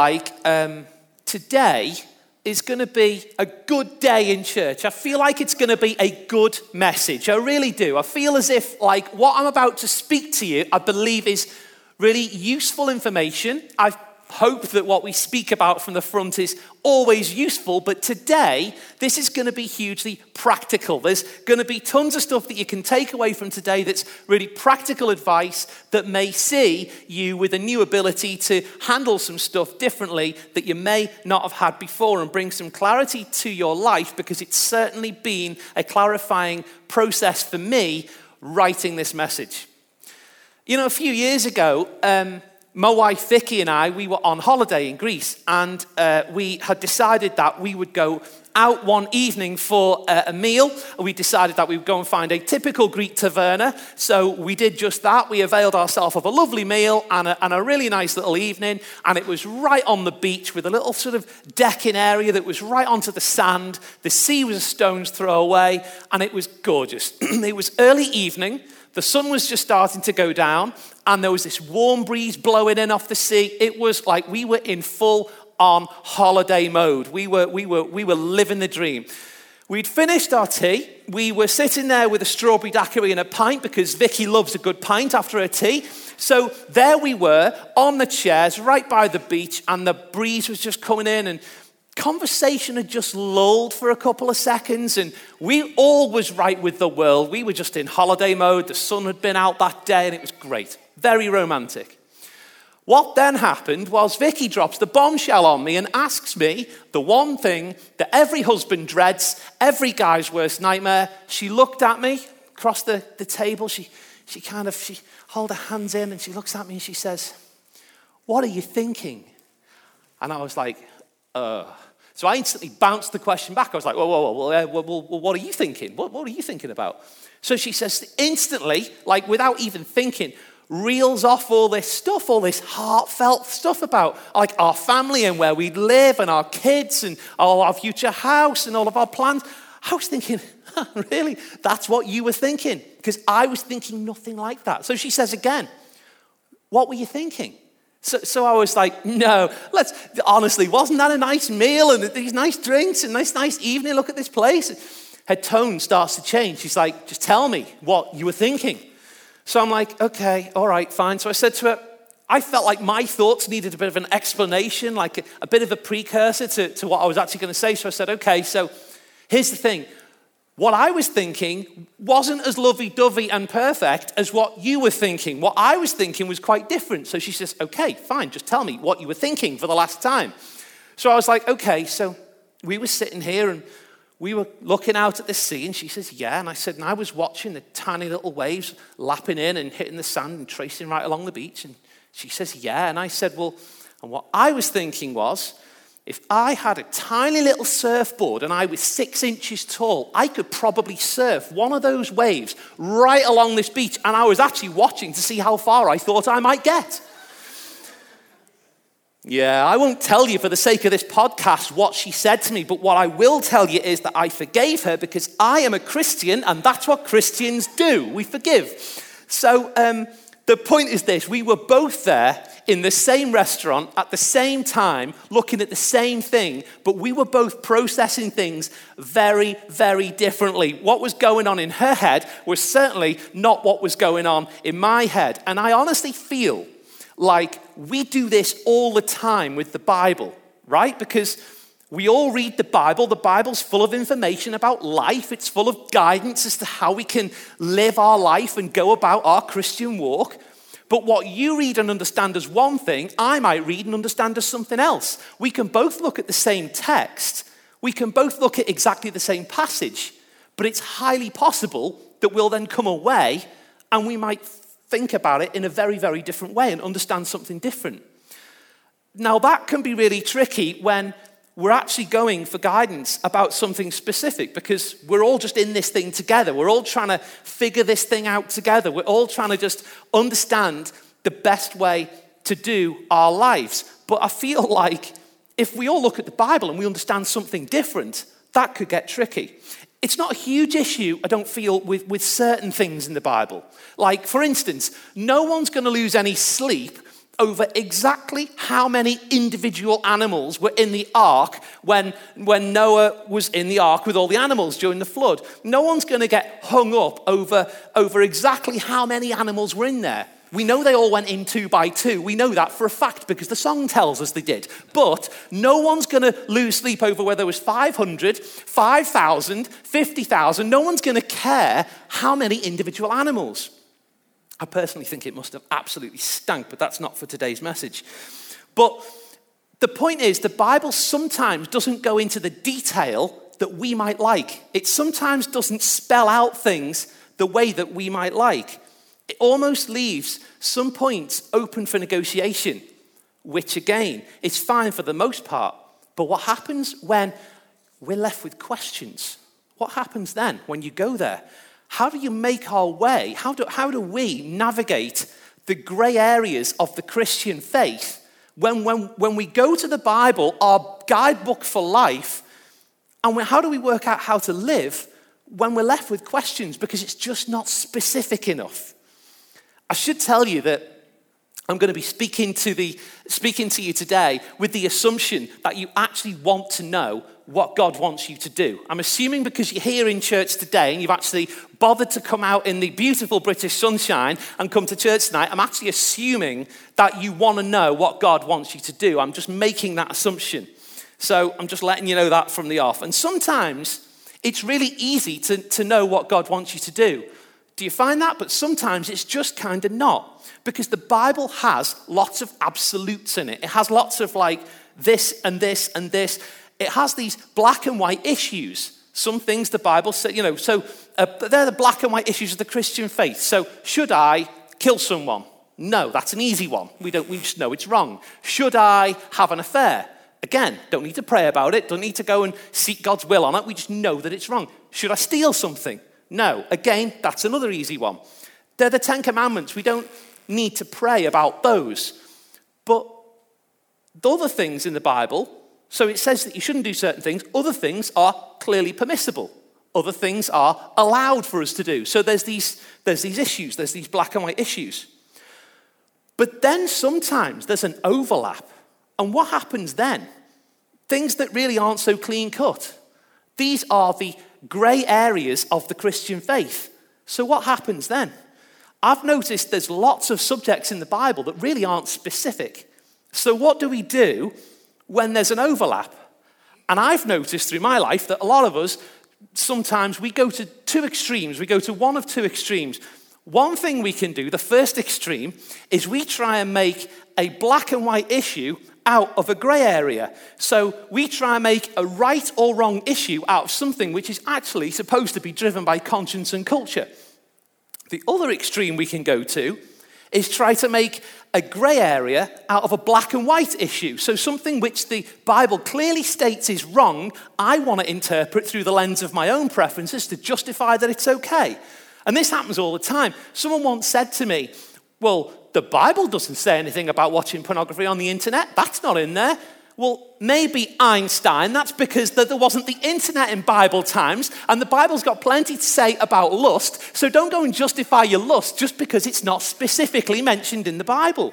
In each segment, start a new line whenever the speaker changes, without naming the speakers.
like um, today is going to be a good day in church. I feel like it's going to be a good message. I really do. I feel as if, like, what I'm about to speak to you, I believe is really useful information. I've hope that what we speak about from the front is always useful, but today, this is going to be hugely practical. There's going to be tons of stuff that you can take away from today that's really practical advice that may see you with a new ability to handle some stuff differently that you may not have had before and bring some clarity to your life because it's certainly been a clarifying process for me writing this message. You know, a few years ago, um, my wife Vicky and I, we were on holiday in Greece, and uh, we had decided that we would go out one evening for uh, a meal. We decided that we would go and find a typical Greek taverna. So we did just that. We availed ourselves of a lovely meal and a, and a really nice little evening. And it was right on the beach with a little sort of decking area that was right onto the sand. The sea was a stone's throw away, and it was gorgeous. it was early evening. The sun was just starting to go down, and there was this warm breeze blowing in off the sea. It was like we were in full on holiday mode. We were, we were, we were living the dream. We'd finished our tea. We were sitting there with a strawberry daiquiri and a pint because Vicky loves a good pint after her tea. So there we were on the chairs right by the beach, and the breeze was just coming in, and conversation had just lulled for a couple of seconds and we all was right with the world. We were just in holiday mode. The sun had been out that day and it was great. Very romantic. What then happened was vicky drops the bombshell on me and asks me the one thing that every husband dreads every guy's worst nightmare. She looked at me across the, the table. She, she kind of she hold her hands in and she looks at me and she says what are you thinking? And i was like uh. So I instantly bounced the question back. I was like, whoa, whoa, whoa, whoa, whoa, whoa what are you thinking? What, what are you thinking about? So she says, instantly, like without even thinking, reels off all this stuff, all this heartfelt stuff about like our family and where we live and our kids and all our future house and all of our plans. I was thinking, really? That's what you were thinking? Because I was thinking nothing like that. So she says again, what were you thinking? So, so I was like, no, let's, honestly, wasn't that a nice meal and these nice drinks and nice, nice evening? Look at this place. Her tone starts to change. She's like, just tell me what you were thinking. So I'm like, okay, all right, fine. So I said to her, I felt like my thoughts needed a bit of an explanation, like a, a bit of a precursor to, to what I was actually going to say. So I said, okay, so here's the thing. What I was thinking wasn't as lovey dovey and perfect as what you were thinking. What I was thinking was quite different. So she says, Okay, fine, just tell me what you were thinking for the last time. So I was like, Okay, so we were sitting here and we were looking out at the sea, and she says, Yeah. And I said, And I was watching the tiny little waves lapping in and hitting the sand and tracing right along the beach. And she says, Yeah. And I said, Well, and what I was thinking was, if I had a tiny little surfboard and I was six inches tall, I could probably surf one of those waves right along this beach. And I was actually watching to see how far I thought I might get. Yeah, I won't tell you for the sake of this podcast what she said to me, but what I will tell you is that I forgave her because I am a Christian and that's what Christians do. We forgive. So um, the point is this we were both there in the same restaurant at the same time, looking at the same thing, but we were both processing things very, very differently. What was going on in her head was certainly not what was going on in my head. And I honestly feel like we do this all the time with the Bible, right? Because we all read the Bible. The Bible's full of information about life, it's full of guidance as to how we can live our life and go about our Christian walk. But what you read and understand as one thing, I might read and understand as something else. We can both look at the same text, we can both look at exactly the same passage, but it's highly possible that we'll then come away and we might think about it in a very, very different way and understand something different. Now, that can be really tricky when we're actually going for guidance about something specific because we're all just in this thing together. We're all trying to figure this thing out together. We're all trying to just understand the best way to do our lives. But I feel like if we all look at the Bible and we understand something different, that could get tricky. It's not a huge issue, I don't feel, with, with certain things in the Bible. Like, for instance, no one's going to lose any sleep over exactly how many individual animals were in the ark when, when Noah was in the ark with all the animals during the flood. No one's going to get hung up over, over exactly how many animals were in there. We know they all went in two by two. We know that for a fact because the song tells us they did. But no one's going to lose sleep over whether it was 500, 5,000, 50,000. No one's going to care how many individual animals. I personally think it must have absolutely stank, but that's not for today's message. But the point is, the Bible sometimes doesn't go into the detail that we might like. It sometimes doesn't spell out things the way that we might like. It almost leaves some points open for negotiation, which again is fine for the most part. But what happens when we're left with questions? What happens then when you go there? How do you make our way? How do, how do we navigate the grey areas of the Christian faith when, when, when we go to the Bible, our guidebook for life, and we, how do we work out how to live when we're left with questions because it's just not specific enough? I should tell you that I'm going to be speaking to, the, speaking to you today with the assumption that you actually want to know what God wants you to do. I'm assuming because you're here in church today and you've actually bothered to come out in the beautiful British sunshine and come to church tonight, I'm actually assuming that you want to know what God wants you to do. I'm just making that assumption. So I'm just letting you know that from the off. And sometimes it's really easy to, to know what God wants you to do. Do you find that? But sometimes it's just kind of not. Because the Bible has lots of absolutes in it. It has lots of like this and this and this it has these black and white issues. Some things the Bible says, you know, so uh, they're the black and white issues of the Christian faith. So, should I kill someone? No, that's an easy one. We, don't, we just know it's wrong. Should I have an affair? Again, don't need to pray about it, don't need to go and seek God's will on it. We just know that it's wrong. Should I steal something? No. Again, that's another easy one. They're the Ten Commandments. We don't need to pray about those. But the other things in the Bible, so it says that you shouldn't do certain things. Other things are clearly permissible. Other things are allowed for us to do. So there's these, there's these issues, there's these black and white issues. But then sometimes there's an overlap. And what happens then? Things that really aren't so clean cut. These are the grey areas of the Christian faith. So what happens then? I've noticed there's lots of subjects in the Bible that really aren't specific. So what do we do when there's an overlap. And I've noticed through my life that a lot of us, sometimes we go to two extremes. We go to one of two extremes. One thing we can do, the first extreme, is we try and make a black and white issue out of a grey area. So we try and make a right or wrong issue out of something which is actually supposed to be driven by conscience and culture. The other extreme we can go to is try to make a grey area out of a black and white issue. So, something which the Bible clearly states is wrong, I want to interpret through the lens of my own preferences to justify that it's okay. And this happens all the time. Someone once said to me, Well, the Bible doesn't say anything about watching pornography on the internet. That's not in there. Well, maybe Einstein, that's because there wasn't the internet in Bible times, and the Bible's got plenty to say about lust, so don't go and justify your lust just because it's not specifically mentioned in the Bible.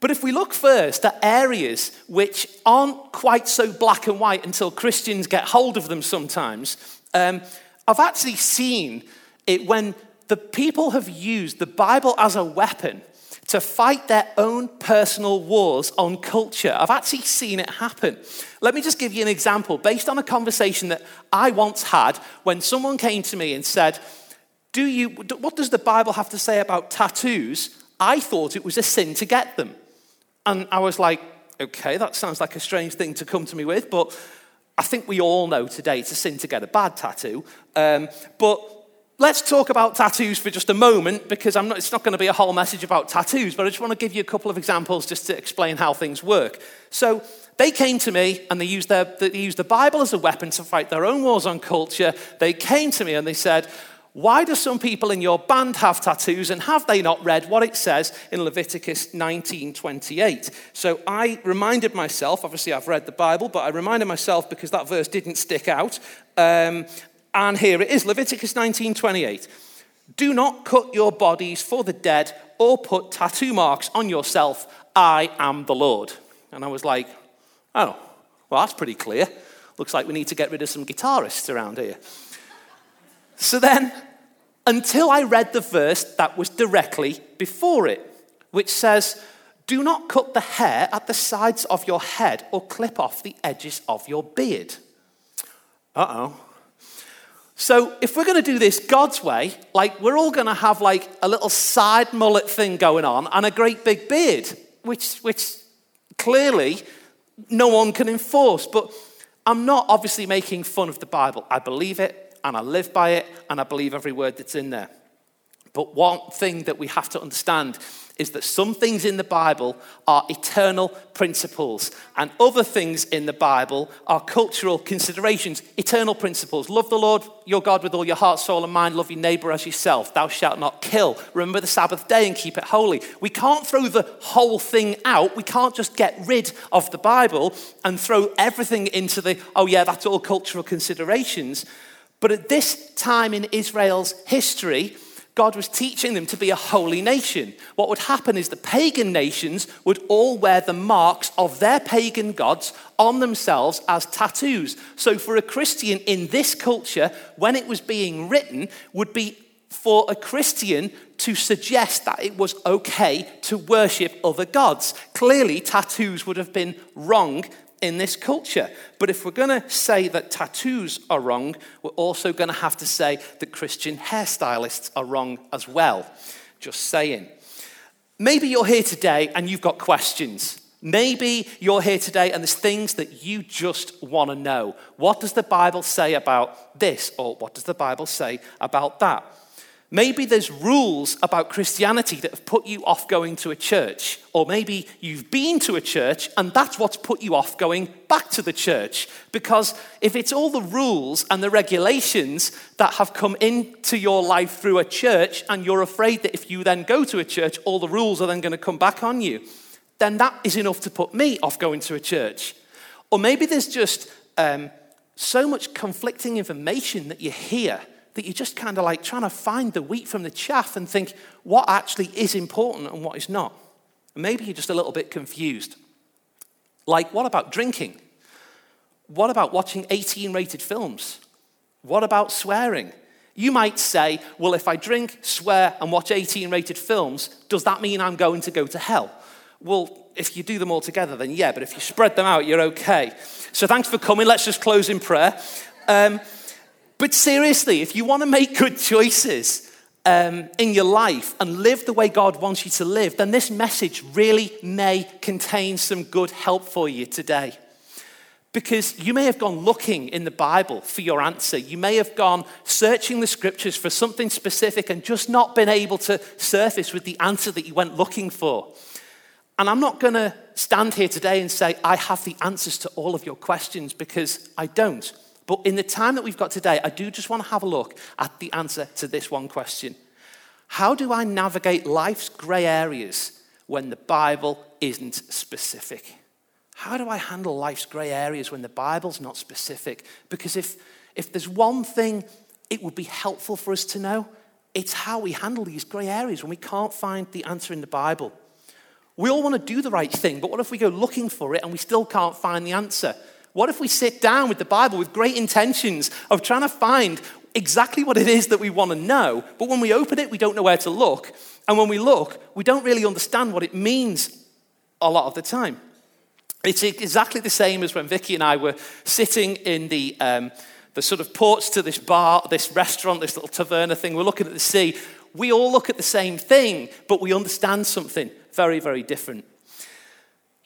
But if we look first at areas which aren't quite so black and white until Christians get hold of them sometimes, um, I've actually seen it when the people have used the Bible as a weapon to fight their own personal wars on culture. I've actually seen it happen. Let me just give you an example based on a conversation that I once had when someone came to me and said, Do you, What does the Bible have to say about tattoos? I thought it was a sin to get them. And I was like, Okay, that sounds like a strange thing to come to me with, but I think we all know today it's a sin to get a bad tattoo. Um, but let's talk about tattoos for just a moment because not, it's not going to be a whole message about tattoos, but I just want to give you a couple of examples just to explain how things work. So they came to me and they used, their, they used the Bible as a weapon to fight their own wars on culture. They came to me and they said, why do some people in your band have tattoos and have they not read what it says in Leviticus 19:28? So I reminded myself, obviously I've read the Bible, but I reminded myself because that verse didn't stick out. Um, and here it is Leviticus 19:28. Do not cut your bodies for the dead or put tattoo marks on yourself. I am the Lord. And I was like, oh, well, that's pretty clear. Looks like we need to get rid of some guitarists around here. So then, until I read the verse that was directly before it, which says, Do not cut the hair at the sides of your head or clip off the edges of your beard. Uh oh. So, if we're going to do this God's way, like we're all going to have like a little side mullet thing going on and a great big beard, which, which clearly no one can enforce. But I'm not obviously making fun of the Bible. I believe it and I live by it and I believe every word that's in there. But one thing that we have to understand is that some things in the Bible are eternal principles, and other things in the Bible are cultural considerations, eternal principles. Love the Lord your God with all your heart, soul, and mind. Love your neighbor as yourself. Thou shalt not kill. Remember the Sabbath day and keep it holy. We can't throw the whole thing out. We can't just get rid of the Bible and throw everything into the, oh, yeah, that's all cultural considerations. But at this time in Israel's history, God was teaching them to be a holy nation. What would happen is the pagan nations would all wear the marks of their pagan gods on themselves as tattoos. So, for a Christian in this culture, when it was being written, would be for a Christian to suggest that it was okay to worship other gods. Clearly, tattoos would have been wrong in this culture. But if we're going to say that tattoos are wrong, we're also going to have to say that Christian hairstylists are wrong as well. Just saying. Maybe you're here today and you've got questions. Maybe you're here today and there's things that you just want to know. What does the Bible say about this? Or what does the Bible say about that? Maybe there's rules about Christianity that have put you off going to a church. Or maybe you've been to a church and that's what's put you off going back to the church. Because if it's all the rules and the regulations that have come into your life through a church, and you're afraid that if you then go to a church, all the rules are then going to come back on you, then that is enough to put me off going to a church. Or maybe there's just um, so much conflicting information that you hear that you're just kind of like trying to find the wheat from the chaff and think what actually is important and what is not. And maybe you're just a little bit confused. Like, what about drinking? What about watching 18 rated films? What about swearing? You might say, well, if I drink, swear, and watch 18 rated films, does that mean I'm going to go to hell? Well, if you do them all together, then yeah, but if you spread them out, you're okay. So thanks for coming. Let's just close in prayer. Um, but seriously, if you want to make good choices um, in your life and live the way God wants you to live, then this message really may contain some good help for you today. Because you may have gone looking in the Bible for your answer. You may have gone searching the scriptures for something specific and just not been able to surface with the answer that you went looking for. And I'm not going to stand here today and say, I have the answers to all of your questions because I don't. But in the time that we've got today, I do just want to have a look at the answer to this one question How do I navigate life's grey areas when the Bible isn't specific? How do I handle life's grey areas when the Bible's not specific? Because if, if there's one thing it would be helpful for us to know, it's how we handle these grey areas when we can't find the answer in the Bible. We all want to do the right thing, but what if we go looking for it and we still can't find the answer? What if we sit down with the Bible with great intentions of trying to find exactly what it is that we want to know, but when we open it, we don't know where to look. And when we look, we don't really understand what it means a lot of the time. It's exactly the same as when Vicky and I were sitting in the, um, the sort of porch to this bar, this restaurant, this little taverna thing. We're looking at the sea. We all look at the same thing, but we understand something very, very different.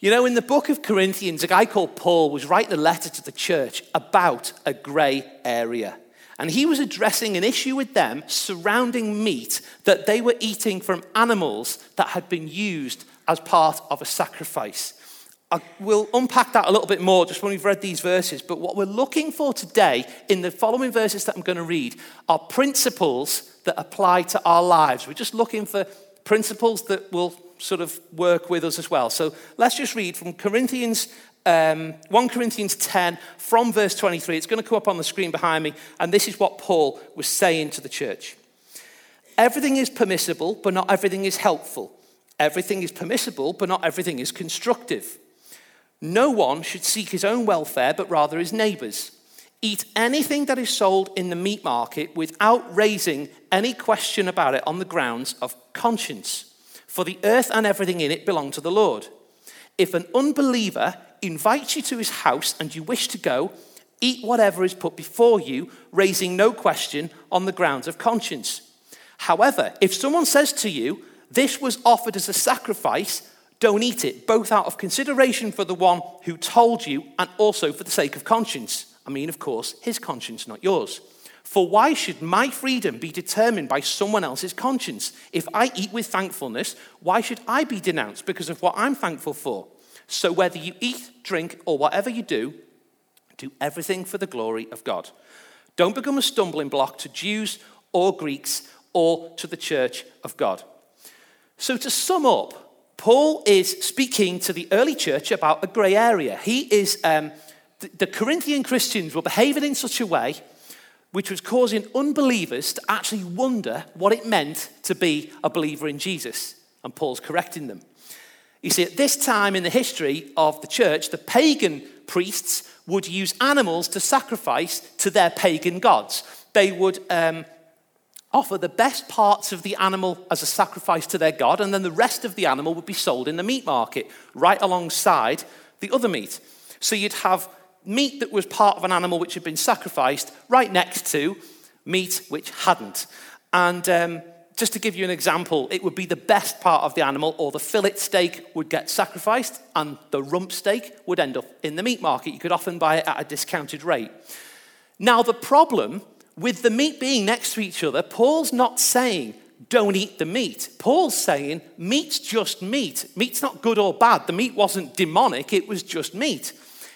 You know, in the book of Corinthians, a guy called Paul was writing a letter to the church about a grey area. And he was addressing an issue with them surrounding meat that they were eating from animals that had been used as part of a sacrifice. I will unpack that a little bit more just when we've read these verses. But what we're looking for today in the following verses that I'm going to read are principles that apply to our lives. We're just looking for principles that will sort of work with us as well. So let's just read from Corinthians, um, 1 Corinthians 10, from verse 23. It's going to come up on the screen behind me, and this is what Paul was saying to the church. Everything is permissible, but not everything is helpful. Everything is permissible, but not everything is constructive. No one should seek his own welfare, but rather his neighbor's. Eat anything that is sold in the meat market without raising any question about it on the grounds of conscience. For the earth and everything in it belong to the Lord. If an unbeliever invites you to his house and you wish to go, eat whatever is put before you, raising no question on the grounds of conscience. However, if someone says to you, This was offered as a sacrifice, don't eat it, both out of consideration for the one who told you and also for the sake of conscience. I mean, of course, his conscience, not yours. For why should my freedom be determined by someone else's conscience? If I eat with thankfulness, why should I be denounced because of what I'm thankful for? So whether you eat, drink, or whatever you do, do everything for the glory of God. Don't become a stumbling block to Jews or Greeks or to the church of God. So, to sum up, Paul is speaking to the early church about a grey area. He is um, the Corinthian Christians were behaving in such a way which was causing unbelievers to actually wonder what it meant to be a believer in Jesus. And Paul's correcting them. You see, at this time in the history of the church, the pagan priests would use animals to sacrifice to their pagan gods. They would um, offer the best parts of the animal as a sacrifice to their god, and then the rest of the animal would be sold in the meat market, right alongside the other meat. So you'd have meat that was part of an animal which had been sacrificed right next to meat which hadn't. And um, just to give you an example, it would be the best part of the animal, or the fillet steak would get sacrificed, and the rump steak would end up in the meat market. You could often buy it at a discounted rate. Now, the problem with the meat being next to each other, Paul's not saying don't eat the meat. Paul's saying meat's just meat. Meat's not good or bad. The meat wasn't demonic, it was just meat.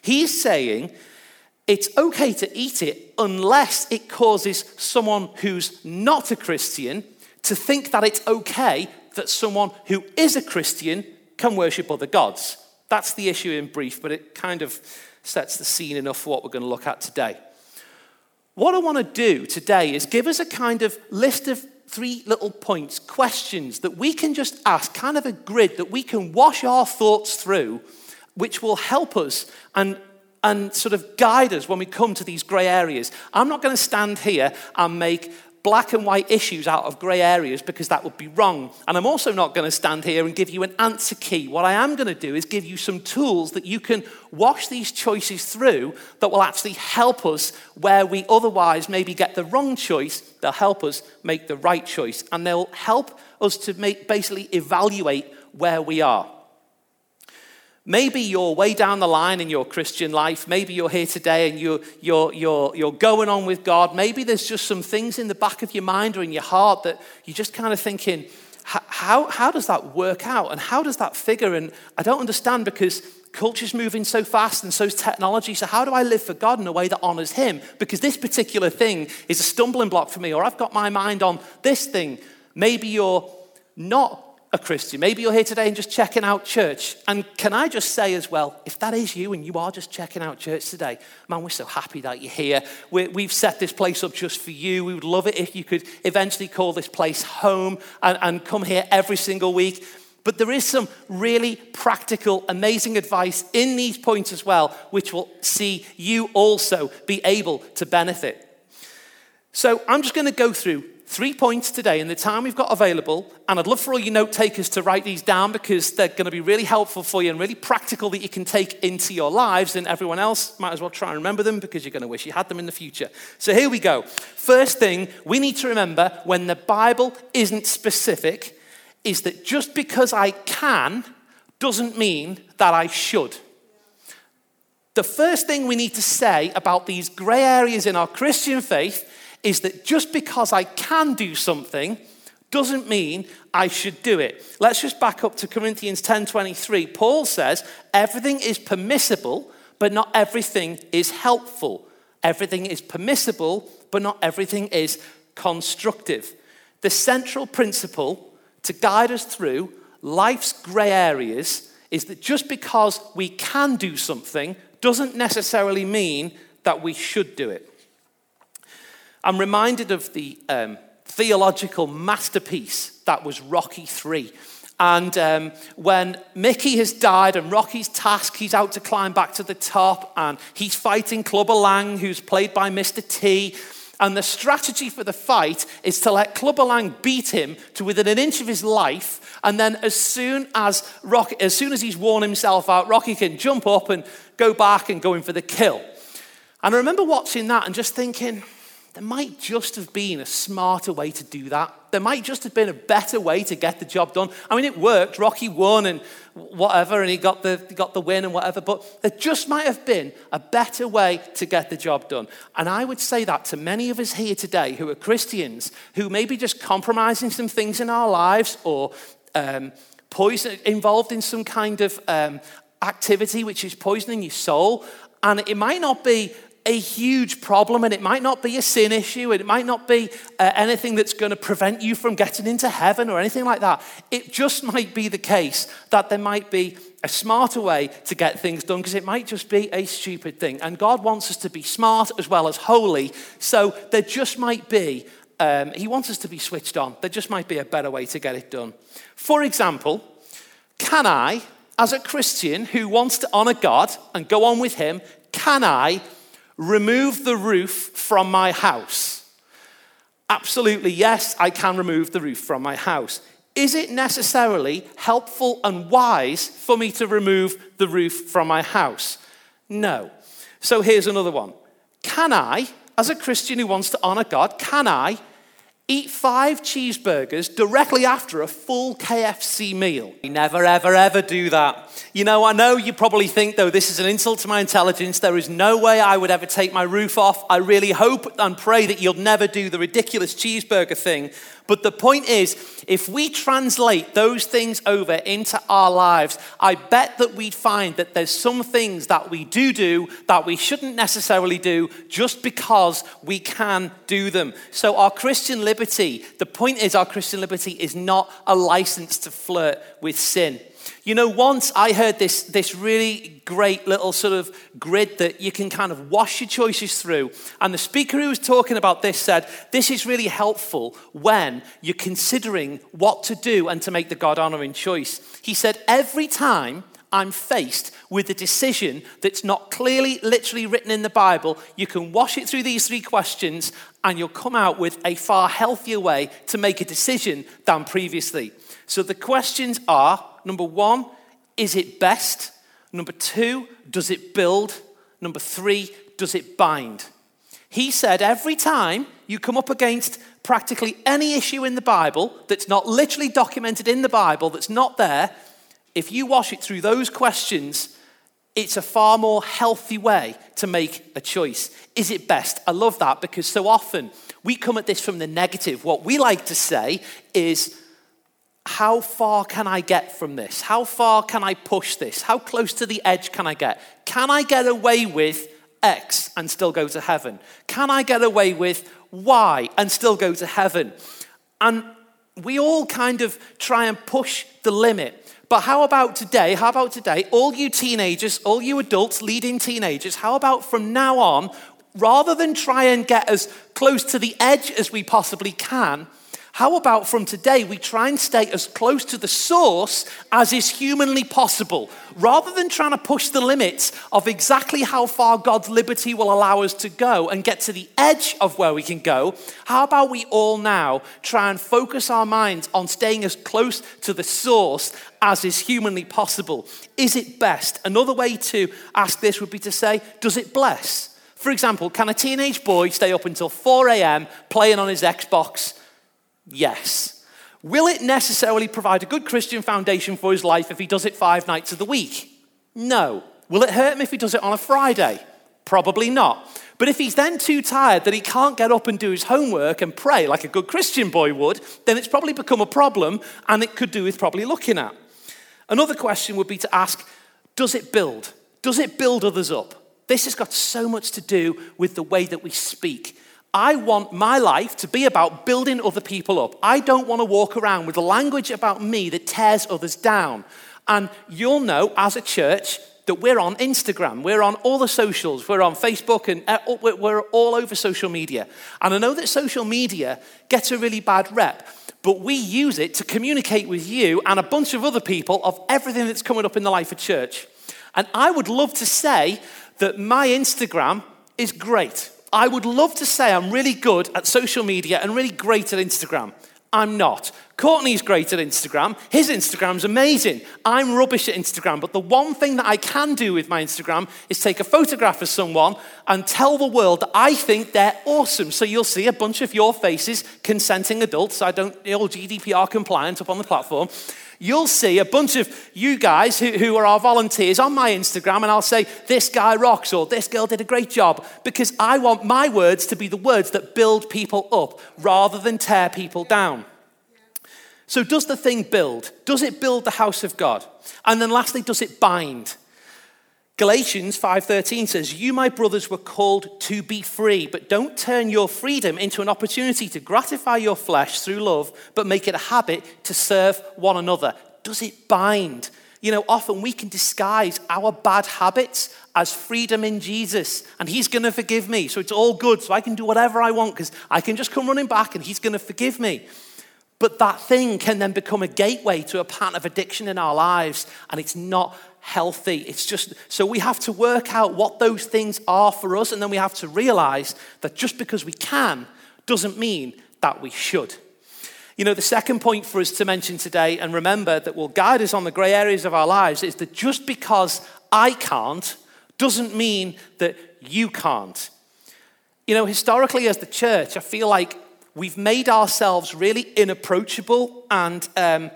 He's saying it's okay to eat it unless it causes someone who's not a Christian to think that it's okay that someone who is a Christian can worship other gods. That's the issue in brief, but it kind of sets the scene enough for what we're going to look at today. What I want to do today is give us a kind of list of three little points, questions that we can just ask, kind of a grid that we can wash our thoughts through which will help us and, and sort of guide us when we come to these grey areas. I'm not going to stand here and make black and white issues out of grey areas because that would be wrong. And I'm also not going to stand here and give you an answer key. What I am going to do is give you some tools that you can wash these choices through that will actually help us where we otherwise maybe get the wrong choice. They'll help us make the right choice and they'll help us to make, basically evaluate where we are. Maybe you're way down the line in your Christian life. Maybe you're here today and you're, you're, you're, you're going on with God. Maybe there's just some things in the back of your mind or in your heart that you're just kind of thinking, how, how does that work out? And how does that figure? And I don't understand because culture's moving so fast and so is technology. So, how do I live for God in a way that honors Him? Because this particular thing is a stumbling block for me, or I've got my mind on this thing. Maybe you're not a Christian. Maybe you're here today and just checking out church. And can I just say as well, if that is you and you are just checking out church today, man, we're so happy that you're here. we have set this place up just for you. We would love it if you could eventually call this place home and, and come here every single week. But there is some really practical, amazing advice in these points as well, which will see you also be able to benefit. So I'm just going to go through three points today in the time we've got available. And I'd love for all you note takers to write these down because they're going to be really helpful for you and really practical that you can take into your lives. And everyone else might as well try and remember them because you're going to wish you had them in the future. So here we go. First thing we need to remember when the Bible isn't specific is that just because I can doesn't mean that I should. The first thing we need to say about these grey areas in our Christian faith is that just because I can do something doesn't mean I should do it. Let's just back up to Corinthians 10:23. Paul says, "Everything is permissible, but not everything is helpful. Everything is permissible, but not everything is constructive." The central principle to guide us through life's gray areas is that just because we can do something doesn't necessarily mean that we should do it. I'm reminded of the um, theological masterpiece that was Rocky 3. And um, when Mickey has died and Rocky's task, he's out to climb back to the top and he's fighting Clubber Lang, who's played by Mr. T. And the strategy for the fight is to let Clubber Lang beat him to within an inch of his life. And then as soon as, Rocky, as soon as he's worn himself out, Rocky can jump up and go back and go in for the kill. And I remember watching that and just thinking, there might just have been a smarter way to do that. There might just have been a better way to get the job done. I mean, it worked. Rocky won and whatever, and he got the, he got the win and whatever, but there just might have been a better way to get the job done. And I would say that to many of us here today who are Christians, who may be just compromising some things in our lives or um, poison, involved in some kind of um, activity which is poisoning your soul. And it might not be a huge problem, and it might not be a sin issue, and it might not be uh, anything that's going to prevent you from getting into heaven or anything like that. It just might be the case that there might be a smarter way to get things done because it might just be a stupid thing. And God wants us to be smart as well as holy, so there just might be, um, He wants us to be switched on. There just might be a better way to get it done. For example, can I, as a Christian who wants to honor God and go on with Him, can I remove the roof from my house? Absolutely, yes, I can remove the roof from my house. Is it necessarily helpful and wise for me to remove the roof from my house? No. So here's another one. Can I, as a Christian who wants to honor God, can I eat five cheeseburgers directly after a full KFC meal. You never, ever, ever do that. You know, I know you probably think, though, this is an insult to my intelligence. There is no way I would ever take my roof off. I really hope and pray that you'll never do the ridiculous cheeseburger thing. But the point is, if we translate those things over into our lives, I bet that we'd find that there's some things that we do do that we shouldn't necessarily do just because we can do them. So, our Christian liberty, the point is, our Christian liberty is not a license to flirt with sin. You know, once I heard this, this really great little sort of grid that you can kind of wash your choices through. And the speaker who was talking about this said, This is really helpful when you're considering what to do and to make the God honoring choice. He said, Every time I'm faced with a decision that's not clearly, literally written in the Bible, you can wash it through these three questions and you'll come out with a far healthier way to make a decision than previously. So the questions are number one, is it best? Number two, does it build? Number three, does it bind? He said every time you come up against practically any issue in the Bible that's not literally documented in the Bible, that's not there, if you wash it through those questions, it's a far more healthy way to make a choice. Is it best? I love that because so often we come at this from the negative. What we like to say is, how far can I get from this? How far can I push this? How close to the edge can I get? Can I get away with X and still go to heaven? Can I get away with Y and still go to heaven? And we all kind of try and push the limit. But how about today? How about today? All you teenagers, all you adults, leading teenagers, how about from now on, rather than try and get as close to the edge as we possibly can, how about from today we try and stay as close to the source as is humanly possible, rather than trying to push the limits of exactly how far God's liberty will allow us to go and get to the edge of where we can go? How about we all now try and focus our minds on staying as close to the source as is humanly possible? Is it best? Another way to ask this would be to say, does it bless? For example, can a teenage boy stay up until 4 a.m. playing on his Xbox? Yes. Will it necessarily provide a good Christian foundation for his life if he does it five nights of the week? No. Will it hurt him if he does it on a Friday? Probably not. But if he's then too tired that he can't get up and do his homework and pray like a good Christian boy would, then it's probably become a problem and it could do with probably looking at. Another question would be to ask Does it build? Does it build others up? This has got so much to do with the way that we speak. I want my life to be about building other people up. I don't want to walk around with language about me that tears others down. And you'll know as a church, that we're on Instagram, we're on all the socials, we're on Facebook, and uh, we're all over social media. And I know that social media gets a really bad rep, but we use it to communicate with you and a bunch of other people of everything that's coming up in the life of church. And I would love to say that my Instagram is great. I would love to say I'm really good at social media and really great at Instagram. I'm not. Courtney's great at Instagram. His Instagram's amazing. I'm rubbish at Instagram. But the one thing that I can do with my Instagram is take a photograph of someone and tell the world that I think they're awesome. So you'll see a bunch of your faces, consenting adults. I don't, all GDPR compliant up on the platform. You'll see a bunch of you guys who, who are our volunteers on my Instagram, and I'll say, This guy rocks, or This girl did a great job, because I want my words to be the words that build people up rather than tear people down. So, does the thing build? Does it build the house of God? And then, lastly, does it bind? Galatians 5:13 says, "You my brothers were called to be free, but don't turn your freedom into an opportunity to gratify your flesh through love, but make it a habit to serve one another." Does it bind? You know, often we can disguise our bad habits as freedom in Jesus, and He's going to forgive me. So it's all good. So I can do whatever I want because I can just come running back and He's going to forgive me. But that thing can then become a gateway to a pattern of addiction in our lives, and it's not healthy. It's just so we have to work out what those things are for us, and then we have to realize that just because we can doesn't mean that we should. You know, the second point for us to mention today, and remember that will guide us on the grey areas of our lives, is that just because I can't doesn't mean that you can't. You know, historically, as the church, I feel like we've made ourselves really inapproachable and um,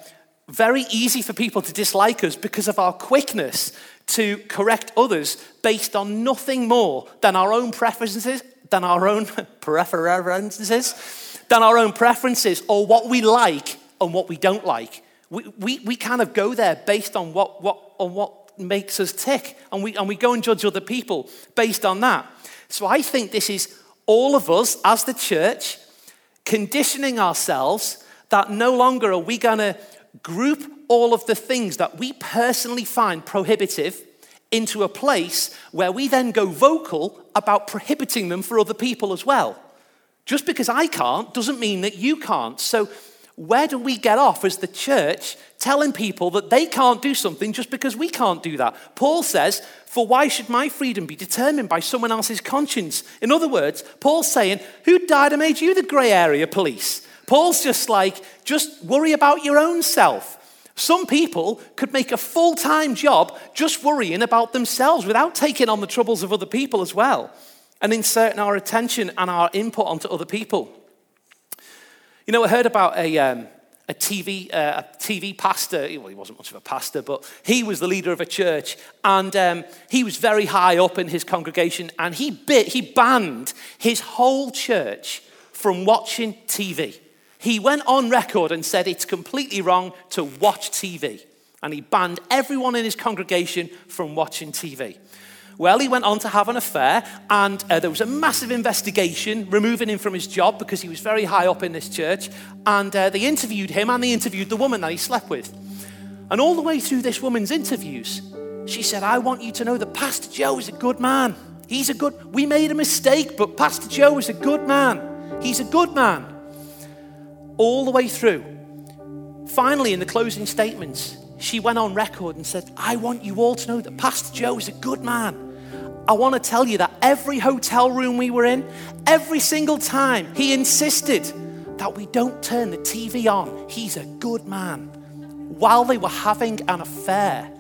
very easy for people to dislike us because of our quickness to correct others based on nothing more than our own preferences, than our own preferences, than our own preferences, or what we like and what we don't like. We, we, we kind of go there based on what, what, on what makes us tick, and we, and we go and judge other people based on that. So I think this is all of us as the church conditioning ourselves that no longer are we going to group all of the things that we personally find prohibitive into a place where we then go vocal about prohibiting them for other people as well. Just because I can't doesn't mean that you can't. So, where do we get off as the church telling people that they can't do something just because we can't do that? Paul says, For why should my freedom be determined by someone else's conscience? In other words, Paul's saying, Who died and made you the grey area police? Paul's just like, just worry about your own self. Some people could make a full time job just worrying about themselves without taking on the troubles of other people as well and inserting our attention and our input onto other people. You know, I heard about a, um, a, TV, uh, a TV pastor. Well, he wasn't much of a pastor, but he was the leader of a church. And um, he was very high up in his congregation. And he, bit, he banned his whole church from watching TV. He went on record and said it's completely wrong to watch TV. And he banned everyone in his congregation from watching TV. Well, he went on to have an affair, and uh, there was a massive investigation removing him from his job because he was very high up in this church. And uh, they interviewed him and they interviewed the woman that he slept with. And all the way through this woman's interviews, she said, I want you to know that Pastor Joe is a good man. He's a good, we made a mistake, but Pastor Joe is a good man. He's a good man all the way through. Finally, in the closing statements, she went on record and said, I want you all to know that Pastor Joe is a good man. I want to tell you that every hotel room we were in, every single time, he insisted that we don't turn the TV on. He's a good man. While they were having an affair.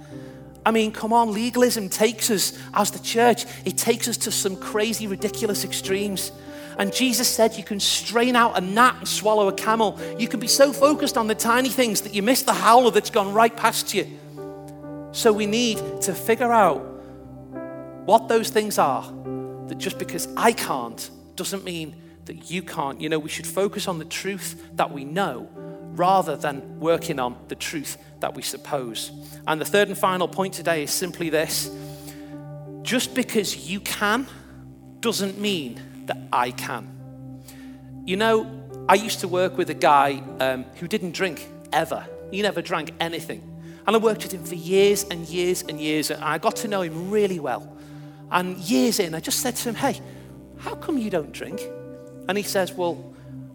I mean, come on, legalism takes us as the church, it takes us to some crazy, ridiculous extremes. And Jesus said you can strain out a gnat and swallow a camel. You can be so focused on the tiny things that you miss the howler that's gone right past you. So we need to figure out what those things are. That just because I can't doesn't mean that you can't. You know, we should focus on the truth that we know rather than working on the truth that we suppose. And the third and final point today is simply this just because you can doesn't mean that I can. You know, I used to work with a guy um, who didn't drink ever. He never drank anything. And I worked with him for years and years and years. And I got to know him really well. And years in, I just said to him, Hey, how come you don't drink? And he says, Well,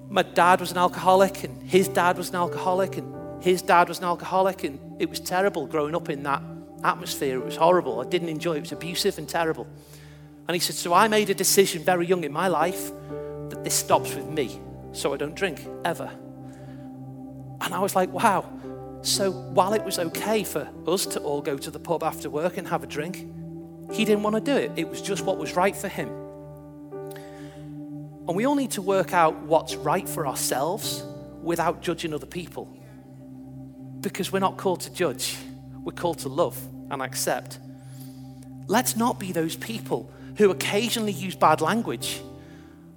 my dad was an alcoholic, and his dad was an alcoholic, and his dad was an alcoholic, and it was terrible growing up in that atmosphere. It was horrible. I didn't enjoy it. It was abusive and terrible. And he said, So I made a decision very young in my life that this stops with me, so I don't drink ever. And I was like, Wow. So while it was okay for us to all go to the pub after work and have a drink, he didn't want to do it. It was just what was right for him. And we all need to work out what's right for ourselves without judging other people. Because we're not called to judge, we're called to love and accept. Let's not be those people who occasionally use bad language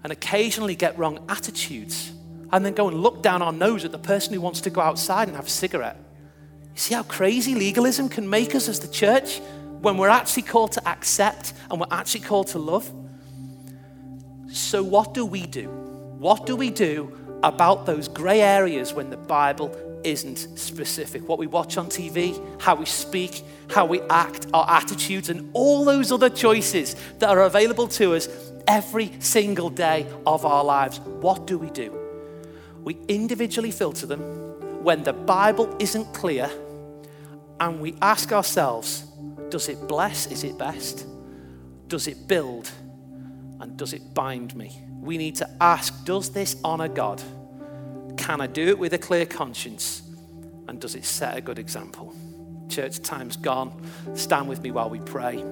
and occasionally get wrong attitudes and then go and look down our nose at the person who wants to go outside and have a cigarette. You see how crazy legalism can make us as the church when we're actually called to accept and we're actually called to love? So, what do we do? What do we do about those grey areas when the Bible isn't specific? What we watch on TV, how we speak, how we act, our attitudes, and all those other choices that are available to us every single day of our lives. What do we do? We individually filter them when the Bible isn't clear and we ask ourselves does it bless? Is it best? Does it build? And does it bind me? We need to ask does this honor God? Can I do it with a clear conscience? And does it set a good example? Church, time's gone. Stand with me while we pray.